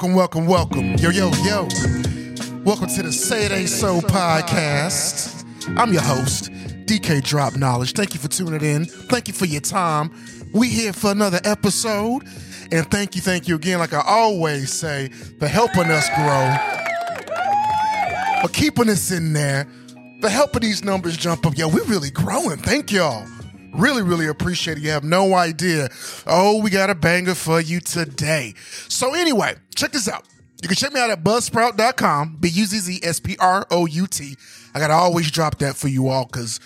Welcome, welcome, welcome. Yo, yo, yo. Welcome to the Say It Ain't So podcast. I'm your host, DK Drop Knowledge. Thank you for tuning in. Thank you for your time. We here for another episode. And thank you, thank you again, like I always say, for helping us grow, for keeping us in there, for helping these numbers jump up. Yo, we're really growing. Thank y'all. Really, really appreciate it. You have no idea. Oh, we got a banger for you today. So, anyway, check this out. You can check me out at buzzsprout.com, B U Z Z S P R O U T. I got to always drop that for you all because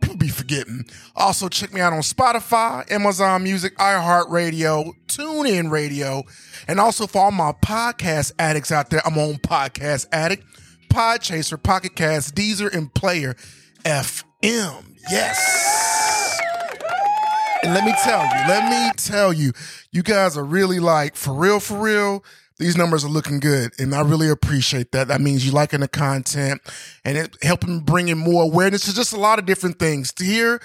people be forgetting. Also, check me out on Spotify, Amazon Music, iHeartRadio, TuneIn Radio, and also for all my podcast addicts out there, I'm on Podcast Addict, Podchaser, Pocket Cast, Deezer, and Player FM. Yes. And let me tell you, let me tell you, you guys are really like, for real, for real, these numbers are looking good. And I really appreciate that. That means you liking the content and it helping bring in more awareness to just a lot of different things. To hear,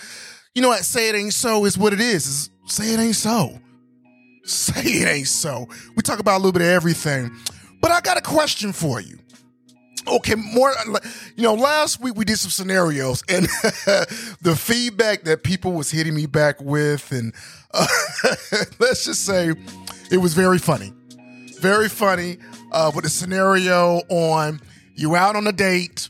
you know what, say it ain't so is what it is. is say it ain't so. Say it ain't so. We talk about a little bit of everything. But I got a question for you okay more you know last week we did some scenarios and the feedback that people was hitting me back with and uh, let's just say it was very funny. Very funny uh, with a scenario on you out on a date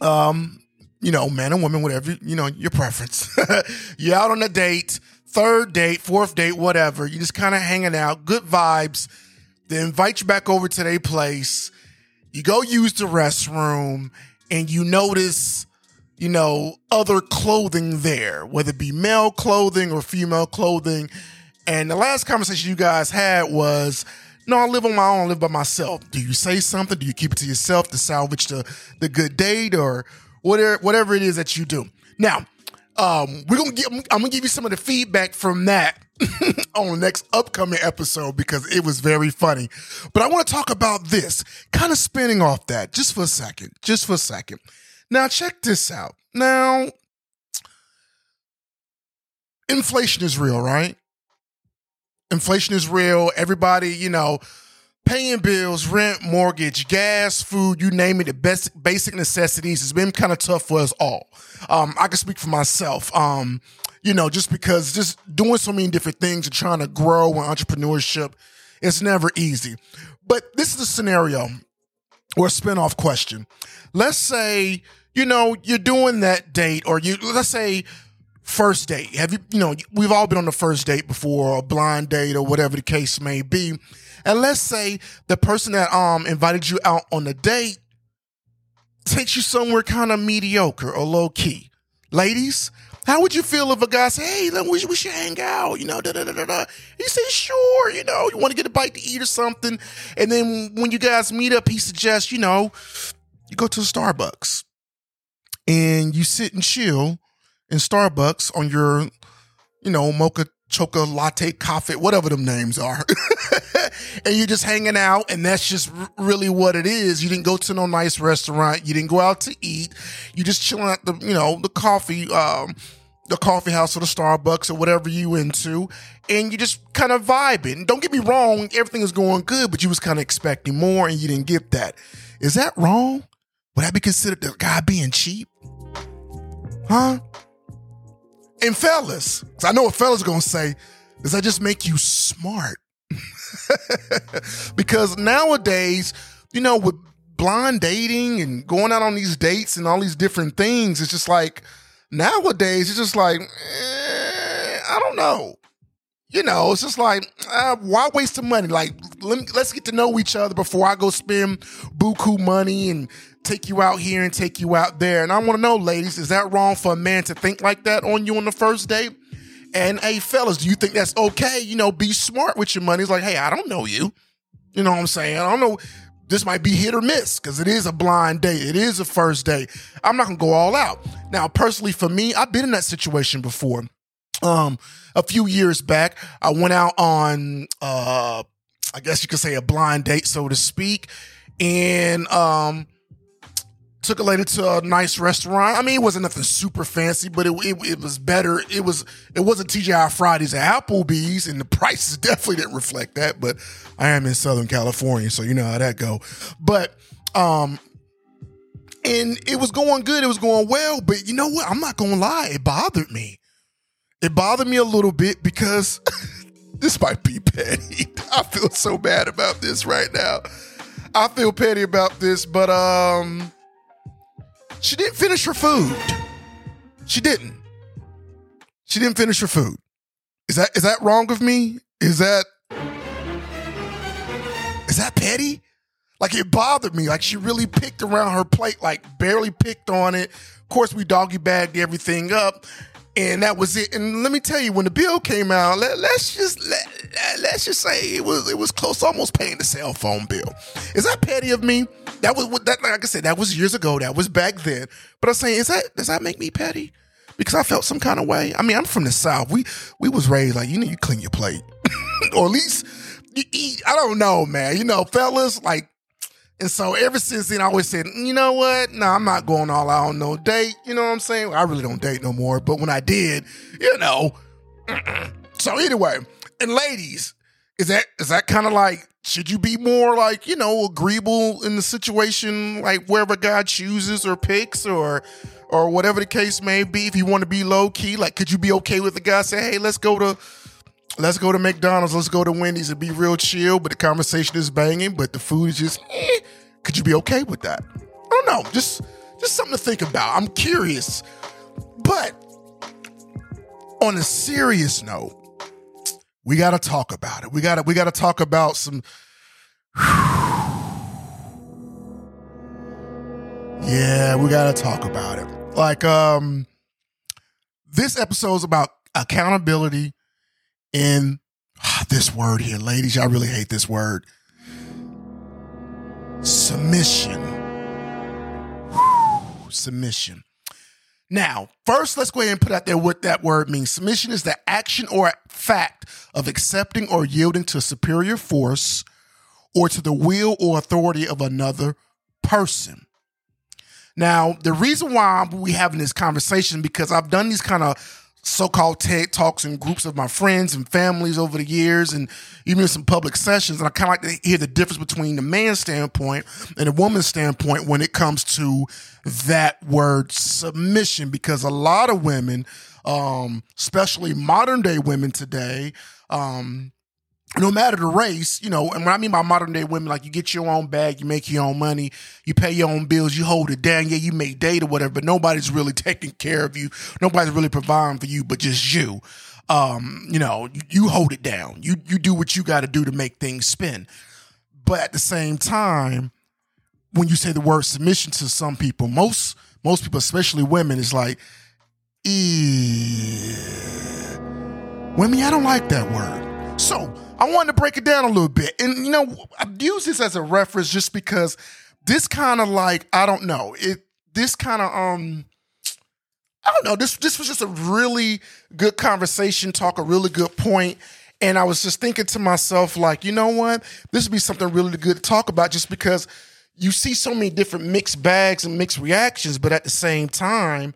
um you know man and woman whatever you know your preference. You out on a date third date fourth date whatever you just kind of hanging out good vibes they invite you back over to their place you go use the restroom and you notice, you know, other clothing there, whether it be male clothing or female clothing. And the last conversation you guys had was, no, I live on my own, I live by myself. Do you say something? Do you keep it to yourself to salvage the, the good date or whatever, whatever it is that you do? Now, um, we're gonna get, I'm gonna give you some of the feedback from that on the next upcoming episode because it was very funny. But I want to talk about this, kind of spinning off that just for a second, just for a second. Now, check this out. Now, inflation is real, right? Inflation is real. Everybody, you know, paying bills, rent, mortgage, gas, food, you name it, the best basic necessities has been kind of tough for us all. Um, I can speak for myself. Um, you know, just because just doing so many different things and trying to grow in entrepreneurship, it's never easy. But this is a scenario or a spinoff question. Let's say, you know, you're doing that date or you, let's say, first date. Have you, you know, we've all been on the first date before, a blind date or whatever the case may be. And let's say the person that um invited you out on the date takes you somewhere kind of mediocre or low key. Ladies, how would you feel if a guy said, "Hey, we, should hang out," you know, da da da da da? You say, "Sure," you know, you want to get a bite to eat or something, and then when you guys meet up, he suggests, you know, you go to Starbucks and you sit and chill in Starbucks on your, you know, mocha choca latte coffee, whatever them names are. and you're just hanging out and that's just really what it is. You didn't go to no nice restaurant. You didn't go out to eat. You just chilling at the, you know, the coffee, um, the coffee house or the Starbucks or whatever you into, and you just kind of vibing. Don't get me wrong, everything is going good, but you was kind of expecting more and you didn't get that. Is that wrong? Would that be considered the guy being cheap? Huh? And fellas, because I know what fellas are gonna say, does that just make you smart? because nowadays, you know, with blind dating and going out on these dates and all these different things, it's just like nowadays, it's just like, eh, I don't know. You know, it's just like, uh, why waste the money? Like, let me, let's get to know each other before I go spend buku money and take you out here and take you out there. And I want to know, ladies, is that wrong for a man to think like that on you on the first date? And hey, fellas, do you think that's okay? You know, be smart with your money. It's like, hey, I don't know you. You know what I'm saying? I don't know. This might be hit or miss because it is a blind date. It is a first date. I'm not gonna go all out. Now, personally, for me, I've been in that situation before. Um, a few years back, I went out on uh I guess you could say a blind date, so to speak. And um Took a lady to a nice restaurant. I mean, it wasn't nothing super fancy, but it, it, it was better. It was it wasn't TGI Fridays at Applebee's, and the prices definitely didn't reflect that. But I am in Southern California, so you know how that go. But um, and it was going good. It was going well. But you know what? I'm not gonna lie. It bothered me. It bothered me a little bit because this might be petty. I feel so bad about this right now. I feel petty about this, but um, she didn't finish her food. She didn't. She didn't finish her food. Is that is that wrong of me? Is that is that petty? Like it bothered me. Like she really picked around her plate, like barely picked on it. Of course, we doggy bagged everything up, and that was it. And let me tell you, when the bill came out, let, us just let, let's just say it was it was close, almost paying the cell phone bill. Is that petty of me? That was that. Like I said, that was years ago. That was back then. But I'm saying, is that does that make me petty? Because I felt some kind of way. I mean, I'm from the south. We we was raised like you know you clean your plate, or at least you eat. I don't know, man. You know, fellas like and so ever since then, I always said, mm, you know what? No, I'm not going all out on no date. You know what I'm saying? I really don't date no more. But when I did, you know. So anyway, and ladies, is that is that kind of like should you be more like you know agreeable in the situation, like wherever God chooses or picks or or whatever the case may be? If you want to be low key, like could you be okay with the guy say, hey, let's go to let's go to McDonald's, let's go to Wendy's and be real chill, but the conversation is banging, but the food is just, eh. could you be okay with that? I don't know, just just something to think about. I'm curious. But on a serious note, we got to talk about it. We got to we got to talk about some Yeah, we got to talk about it. Like um this episode is about accountability in ah, this word here, ladies. I really hate this word. Submission. Whew, submission. Now, first, let's go ahead and put out there what that word means. Submission is the action or fact of accepting or yielding to a superior force or to the will or authority of another person. Now, the reason why we having this conversation because I've done these kind of so-called TED talks in groups of my friends and families over the years, and even some public sessions. And I kind of like to hear the difference between the man's standpoint and the woman's standpoint when it comes to that word submission, because a lot of women, um, especially modern day women today, um, no matter the race, you know, and what I mean by modern day women, like you get your own bag, you make your own money, you pay your own bills, you hold it down. Yeah, you make date or whatever, but nobody's really taking care of you. Nobody's really providing for you, but just you. Um, you know, you, you hold it down. You you do what you got to do to make things spin. But at the same time, when you say the word submission to some people, most most people, especially women, is like, eh. women, I don't like that word. So I wanted to break it down a little bit. And, you know, I use this as a reference just because this kind of like, I don't know, it, this kind of, um, I don't know, this, this was just a really good conversation, talk a really good point. And I was just thinking to myself, like, you know what? This would be something really good to talk about just because you see so many different mixed bags and mixed reactions, but at the same time,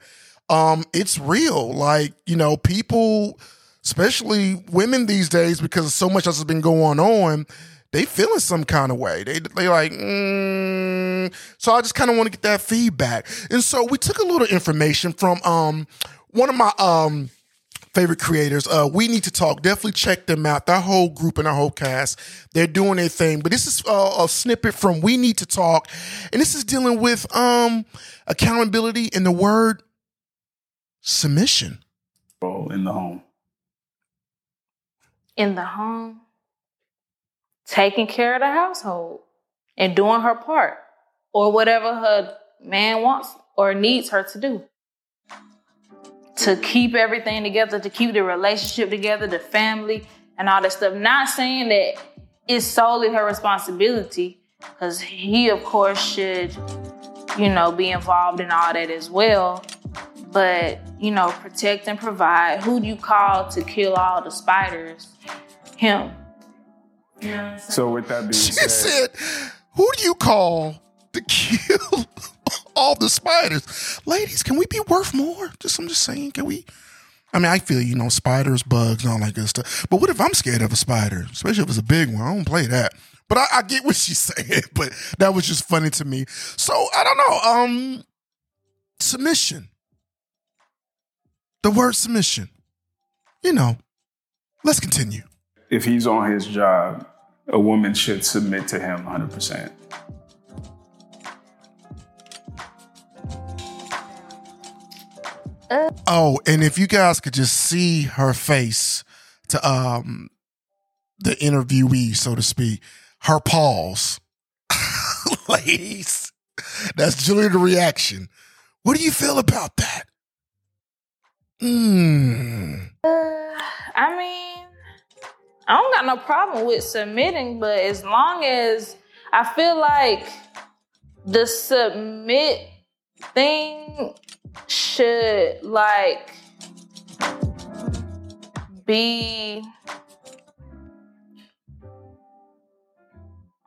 um, it's real. Like, you know, people, especially women these days, because so much else has been going on, they feeling some kind of way. They they like, mm. so I just kind of want to get that feedback. And so we took a little information from um one of my um favorite creators. Uh, we need to talk. Definitely check them out. That whole group and our whole cast, they're doing their thing. But this is uh, a snippet from We Need to Talk, and this is dealing with um accountability and the word submission. Oh, in the home in the home, taking care of the household and doing her part or whatever her man wants or needs her to do. To keep everything together, to keep the relationship together, the family, and all that stuff. Not saying that it's solely her responsibility, because he, of course, should, you know, be involved in all that as well. But, you know, protect and provide. Who do you call to kill all the spiders? Him. So with that being She said, said, who do you call to kill all the spiders. Ladies, can we be worth more? Just I'm just saying, can we? I mean, I feel you know spiders, bugs, and all that good stuff. But what if I'm scared of a spider, especially if it's a big one? I don't play that. But I, I get what she's saying. But that was just funny to me. So I don't know. Um, submission. The word submission. You know. Let's continue. If he's on his job, a woman should submit to him 100%. Oh, and if you guys could just see her face to um the interviewee, so to speak, her pause. Ladies, that's Julia the reaction. What do you feel about that? Hmm. Uh, I mean, I don't got no problem with submitting, but as long as I feel like the submit thing should like be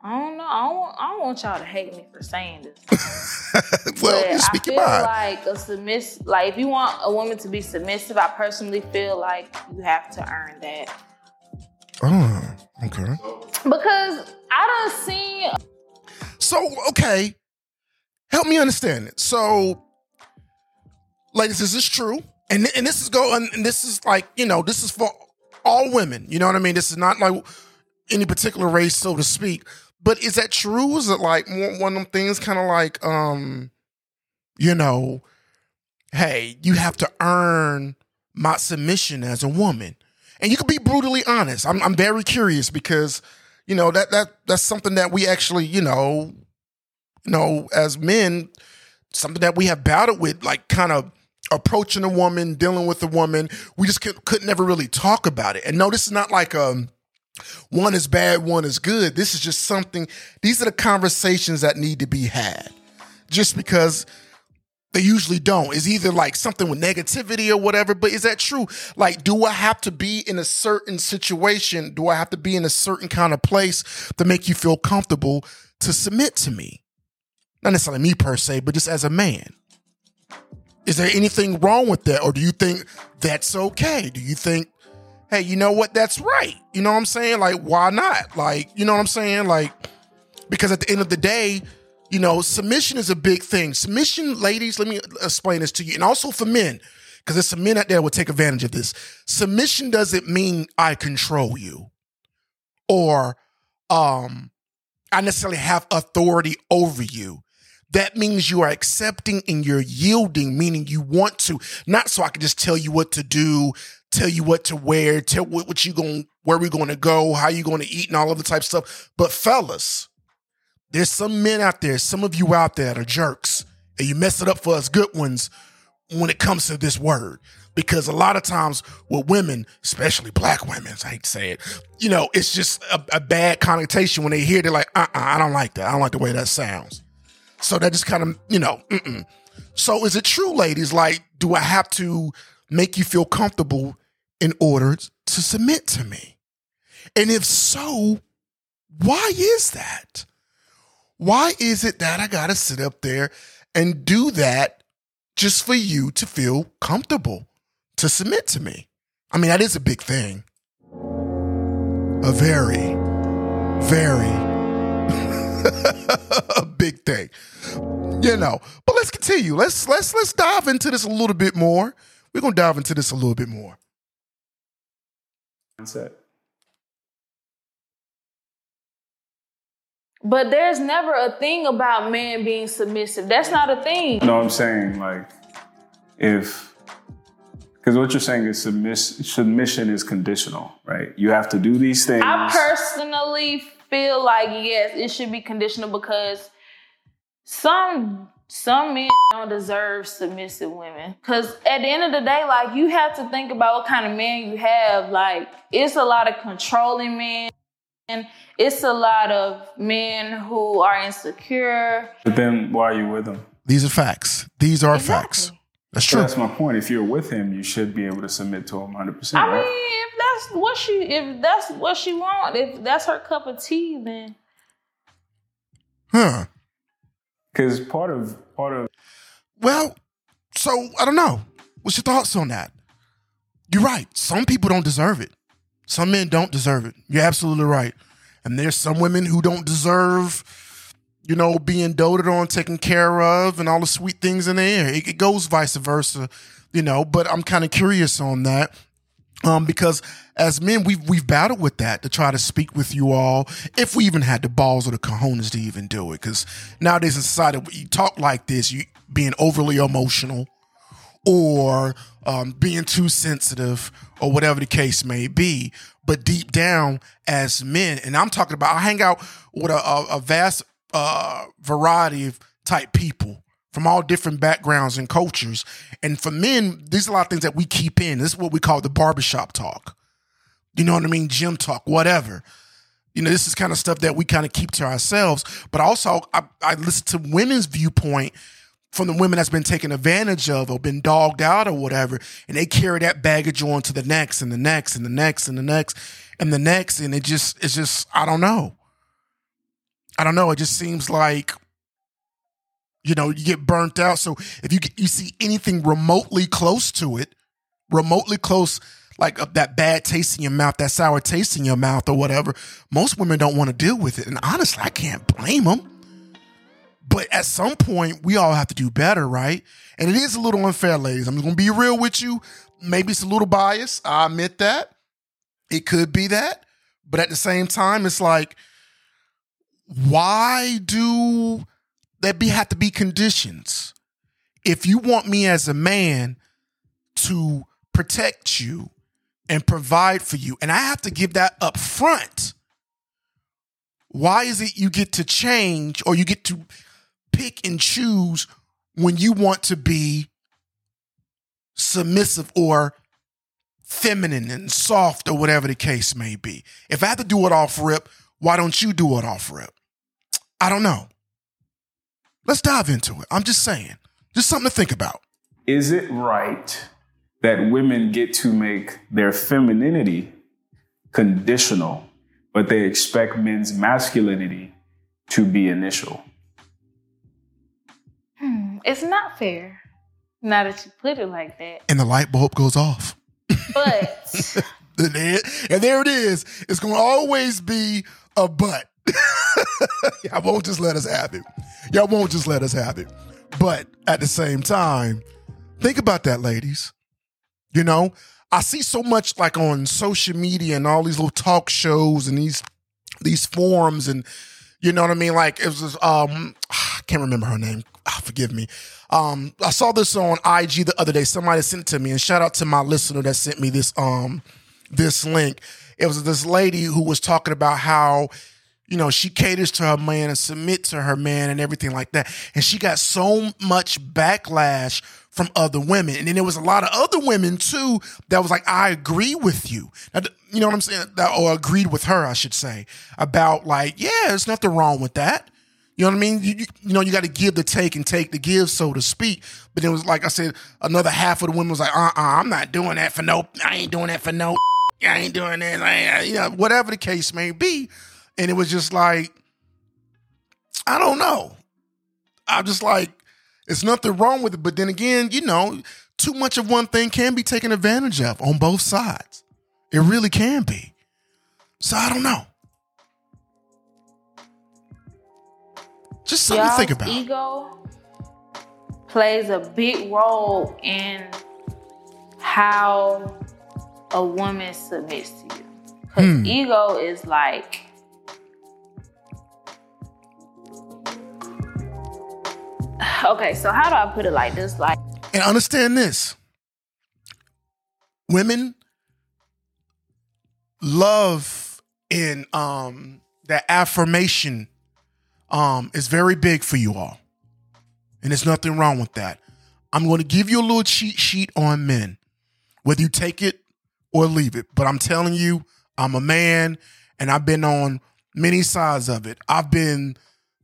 I don't know. I don't, want, I don't want y'all to hate me for saying this. well, but you I speak feel your mind. like a submiss like if you want a woman to be submissive, I personally feel like you have to earn that. oh, okay. Because I don't see So, okay. Help me understand it. So, ladies, is this true? And and this is going and this is like, you know, this is for all women. You know what I mean? This is not like any particular race, so to speak. But is that true? Is it like one of them things kind of like um, you know, hey, you have to earn my submission as a woman. And you can be brutally honest. I'm I'm very curious because, you know, that that that's something that we actually, you know, you know, as men, something that we have battled with, like kind of approaching a woman, dealing with a woman. We just could, could never really talk about it. And no, this is not like um one is bad, one is good. This is just something. These are the conversations that need to be had. Just because they usually don't. It's either like something with negativity or whatever. But is that true? Like, do I have to be in a certain situation? Do I have to be in a certain kind of place to make you feel comfortable to submit to me? Not necessarily me per se, but just as a man. Is there anything wrong with that? Or do you think that's okay? Do you think, hey, you know what? That's right. You know what I'm saying? Like, why not? Like, you know what I'm saying? Like, because at the end of the day, you know, submission is a big thing. Submission, ladies, let me explain this to you. And also for men, because there's some men out there will take advantage of this. Submission doesn't mean I control you or um I necessarily have authority over you. That means you are accepting and you're yielding, meaning you want to, not so I can just tell you what to do, tell you what to wear, tell what, what you going, where we going to go, how you going to eat, and all of the type of stuff. But fellas, there's some men out there, some of you out there that are jerks, and you mess it up for us good ones when it comes to this word. Because a lot of times with women, especially black women, I hate to say it, you know, it's just a, a bad connotation when they hear, they're like, uh uh I don't like that. I don't like the way that sounds. So that just kind of, you know, mm-mm. So is it true, ladies? Like, do I have to make you feel comfortable in order to submit to me? And if so, why is that? Why is it that I got to sit up there and do that just for you to feel comfortable to submit to me? I mean, that is a big thing. A very, very a big thing. You know. But let's continue. Let's let's let's dive into this a little bit more. We're gonna dive into this a little bit more. Mindset. But there's never a thing about man being submissive. That's not a thing. No, I'm saying like if because what you're saying is submiss- submission is conditional, right? You have to do these things. I personally feel like yes, it should be conditional because some some men don't deserve submissive women. Cause at the end of the day, like you have to think about what kind of man you have. Like it's a lot of controlling men. It's a lot of men who are insecure. but then why are you with them? These are facts. These are Exactly. facts. That's So true. that's my point. If you're with him, you should be able to submit to him 100. percent I mean, if that's what she if that's what she want, if that's her cup of tea, then Huh. Because part of part of Well, so I don't know. What's your thoughts on that? You're right. Some people don't deserve it. Some men don't deserve it. You're absolutely right. And there's some women who don't deserve, you know, being doted on, taken care of, and all the sweet things in the air. It, it goes vice versa, you know. But I'm kind of curious on that. Um, because as men, we've we've battled with that to try to speak with you all, if we even had the balls or the cojones to even do it. Because nowadays in society, you talk like this, you being overly emotional, or um, being too sensitive, or whatever the case may be. But deep down, as men, and I'm talking about, I hang out with a, a, a vast uh, variety of type people from all different backgrounds and cultures. And for men, these are a lot of things that we keep in. This is what we call the barbershop talk. You know what I mean? Gym talk, whatever. You know, this is kind of stuff that we kind of keep to ourselves. But also, I, I listen to women's viewpoint from the women that's been taken advantage of or been dogged out or whatever, and they carry that baggage on to the next and the next and the next and the next and the next, and it just it's just I don't know. I don't know. It just seems like you know you get burnt out. So if you you see anything remotely close to it, remotely close like uh, that bad taste in your mouth, that sour taste in your mouth, or whatever, most women don't want to deal with it. And honestly, I can't blame them. But at some point, we all have to do better, right? And it is a little unfair, ladies. I'm going to be real with you. Maybe it's a little biased. I admit that. It could be that. But at the same time, it's like, why do there be have to be conditions? If you want me as a man to protect you and provide for you, and I have to give that up front, why is it you get to change or you get to pick and choose when you want to be submissive or feminine and soft or whatever the case may be. If I have to do it off rip, why don't you do it off rip? I don't know. Let's dive into it. I'm just saying, just something to think about. Is it right that women get to make their femininity conditional, but they expect men's masculinity to be initial? Hmm, it's not fair. Now that you put it like that. And the light bulb goes off. But and there, and there it is. It's going to always be a but. Y'all won't just let us have it. Y'all won't just let us have it. But at the same time, think about that, ladies. You know, I see so much like on social media and all these little talk shows and these these forums and you know what I mean. Like it was um, I can't remember her name. Oh, forgive me. Um, I saw this on IG the other day. Somebody sent it to me, and shout out to my listener that sent me this um this link. It was this lady who was talking about how you know she caters to her man and submit to her man and everything like that, and she got so much backlash from other women, and then there was a lot of other women too that was like, "I agree with you." Now, you know what I'm saying? Or agreed with her, I should say, about like, yeah, there's nothing wrong with that. You know what I mean? You, you, you know, you got to give the take and take the give, so to speak. But it was like I said, another half of the women was like, uh, uh-uh, uh, i am not doing that for no, I ain't doing that for no, I ain't doing that, like, you know, whatever the case may be. And it was just like, I don't know. I'm just like, it's nothing wrong with it. But then again, you know, too much of one thing can be taken advantage of on both sides. It really can be. So I don't know. Just something Y'all's to think about. Ego plays a big role in how a woman submits to you. Because Hmm. ego is like Okay, so how do I put it like this? Like And understand this women love in um that affirmation um is very big for you all. And there's nothing wrong with that. I'm going to give you a little cheat sheet on men, whether you take it or leave it. But I'm telling you, I'm a man and I've been on many sides of it. I've been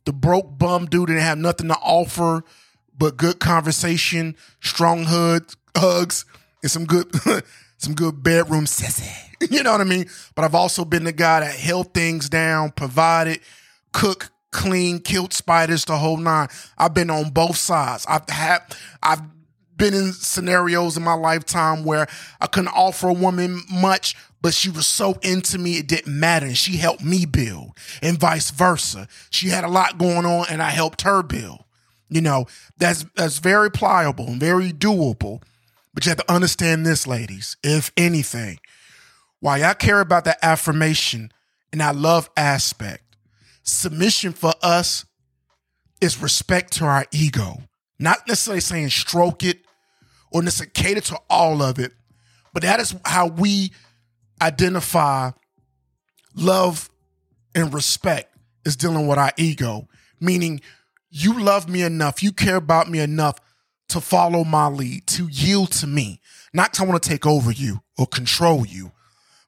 the broke bum dude didn't have nothing to offer but good conversation, strong hug, hugs, and some good some good bedroom sissy. You know what I mean? But I've also been the guy that held things down, provided, cook, clean, killed spiders, the whole nine. I've been on both sides. I've had, I've been in scenarios in my lifetime where I couldn't offer a woman much, but she was so into me, it didn't matter. And she helped me build, and vice versa. She had a lot going on, and I helped her build. You know, that's that's very pliable and very doable. But you have to understand this, ladies, if anything, why I care about that affirmation and I love aspect, submission for us is respect to our ego. Not necessarily saying stroke it or necessarily cater to all of it, but that is how we identify love and respect is dealing with our ego, meaning you love me enough, you care about me enough to follow my lead, to yield to me, not to want to take over you or control you,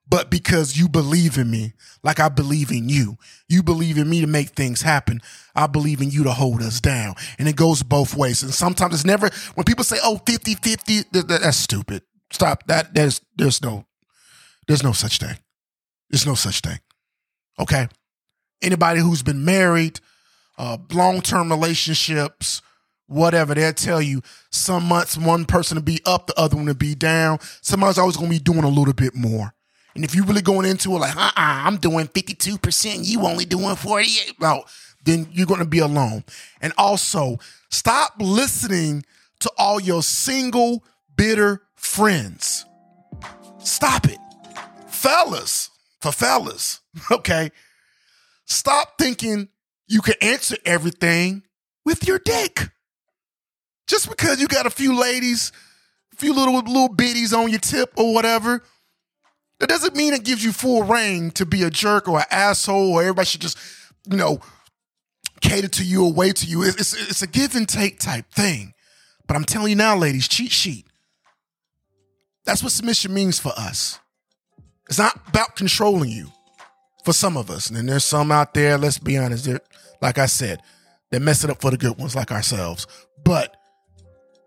but because you believe in me like I believe in you. You believe in me to make things happen. I believe in you to hold us down. And it goes both ways. And sometimes it's never, when people say, oh, 50 50, that's stupid. Stop. That, there's, there's no, there's no such thing. There's no such thing. Okay. Anybody who's been married, uh, long term relationships, whatever, they'll tell you some months one person to be up, the other one to be down. Somebody's always going to be doing a little bit more. And if you're really going into it like, uh uh-uh, I'm doing 52%, you only doing 48, well, then you're going to be alone. And also, stop listening to all your single, bitter friends. Stop it. Fellas, for fellas, okay? Stop thinking you can answer everything with your dick. Just because you got a few ladies, a few little little biddies on your tip or whatever, that doesn't mean it gives you full reign to be a jerk or an asshole or everybody should just, you know, cater to you or to you. It's, it's a give and take type thing. But I'm telling you now, ladies, cheat sheet. That's what submission means for us. It's not about controlling you for some of us. And then there's some out there, let's be honest, they're, like I said, they're messing up for the good ones like ourselves. But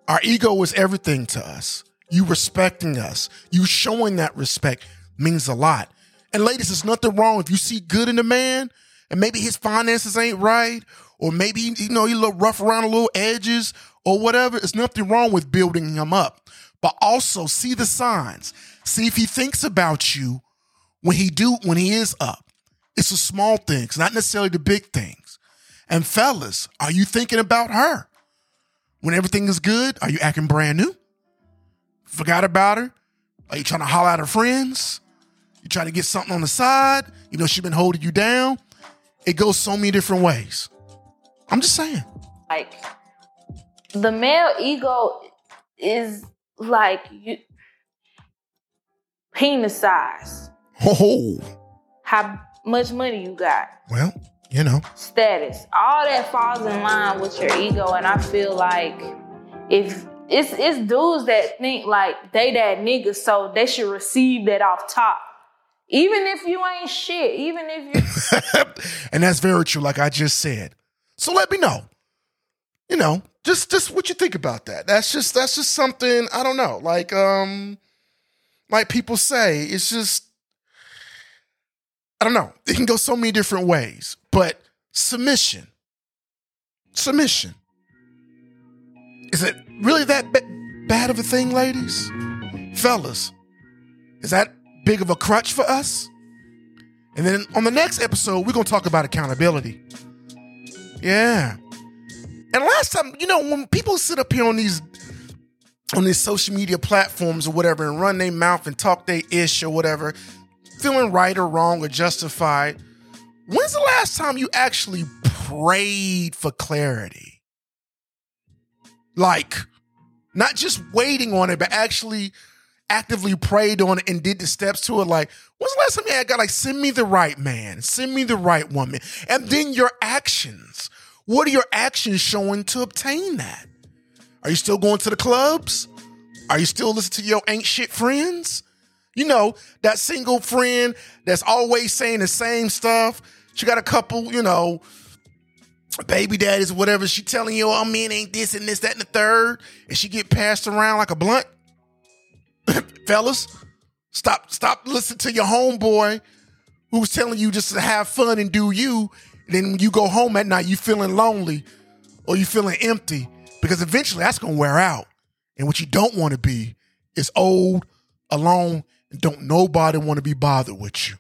our ego is everything to us. You respecting us, you showing that respect means a lot. And ladies, there's nothing wrong if you see good in a man and maybe his finances ain't right, or maybe, you know, he little rough around the little edges or whatever. There's nothing wrong with building him up. But also see the signs. See if he thinks about you when he do when he is up. It's the small things, not necessarily the big things. And fellas, are you thinking about her? When everything is good, are you acting brand new? Forgot about her? Are you trying to holler at her friends? You trying to get something on the side? You know, she's been holding you down. It goes so many different ways. I'm just saying. Like the male ego is like you penis size. Oh. How much money you got? Well, you know. Status. All that falls in line with your ego. And I feel like if it's it's dudes that think like they that nigga, so they should receive that off top. Even if you ain't shit, even if you And that's very true, like I just said. So let me know. You know, just just what you think about that. That's just that's just something, I don't know. Like um like people say, it's just I don't know. It can go so many different ways. But submission. Submission. Is it really that b- bad of a thing, ladies? Fellas, is that big of a crutch for us? And then on the next episode, we're going to talk about accountability. Yeah. And last time, you know, when people sit up here on these on these social media platforms or whatever and run their mouth and talk their ish or whatever, feeling right or wrong or justified, when's the last time you actually prayed for clarity? Like, not just waiting on it, but actually actively prayed on it and did the steps to it. Like, when's the last time you had God like send me the right man, send me the right woman, and then your actions. What are your actions showing to obtain that? Are you still going to the clubs? Are you still listening to your ain't shit friends? You know, that single friend that's always saying the same stuff. She got a couple, you know, baby daddies, whatever. She telling you, oh, men ain't this and this, that, and the third. And she get passed around like a blunt. Fellas, stop, stop listening to your homeboy who's telling you just to have fun and do you. And then you go home at night, you feeling lonely or you feeling empty because eventually that's gonna wear out. And what you don't want to be is old, alone, and don't nobody want to be bothered with you.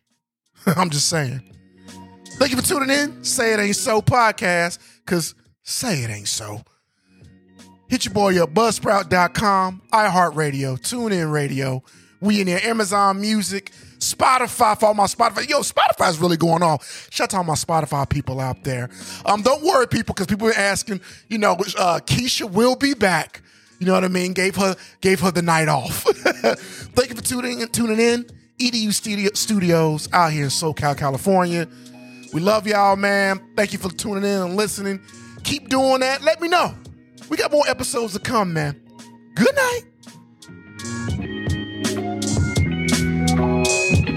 I'm just saying. Thank you for tuning in. Say It Ain't So podcast, because say it ain't so. Hit your boy up, buzzsprout.com, iHeartRadio, TuneIn Radio. We in there, Amazon Music, Spotify for all my Spotify. Yo, Spotify's really going on. Shout out to all my Spotify people out there. Um, don't worry, people, because people are asking, you know, uh, Keisha will be back. You know what I mean? Gave her gave her the night off. Thank you for tuning in, tuning in. EDU Studio, Studios out here in SoCal, California. We love y'all, man. Thank you for tuning in and listening. Keep doing that. Let me know. We got more episodes to come, man. Good night. Thank you.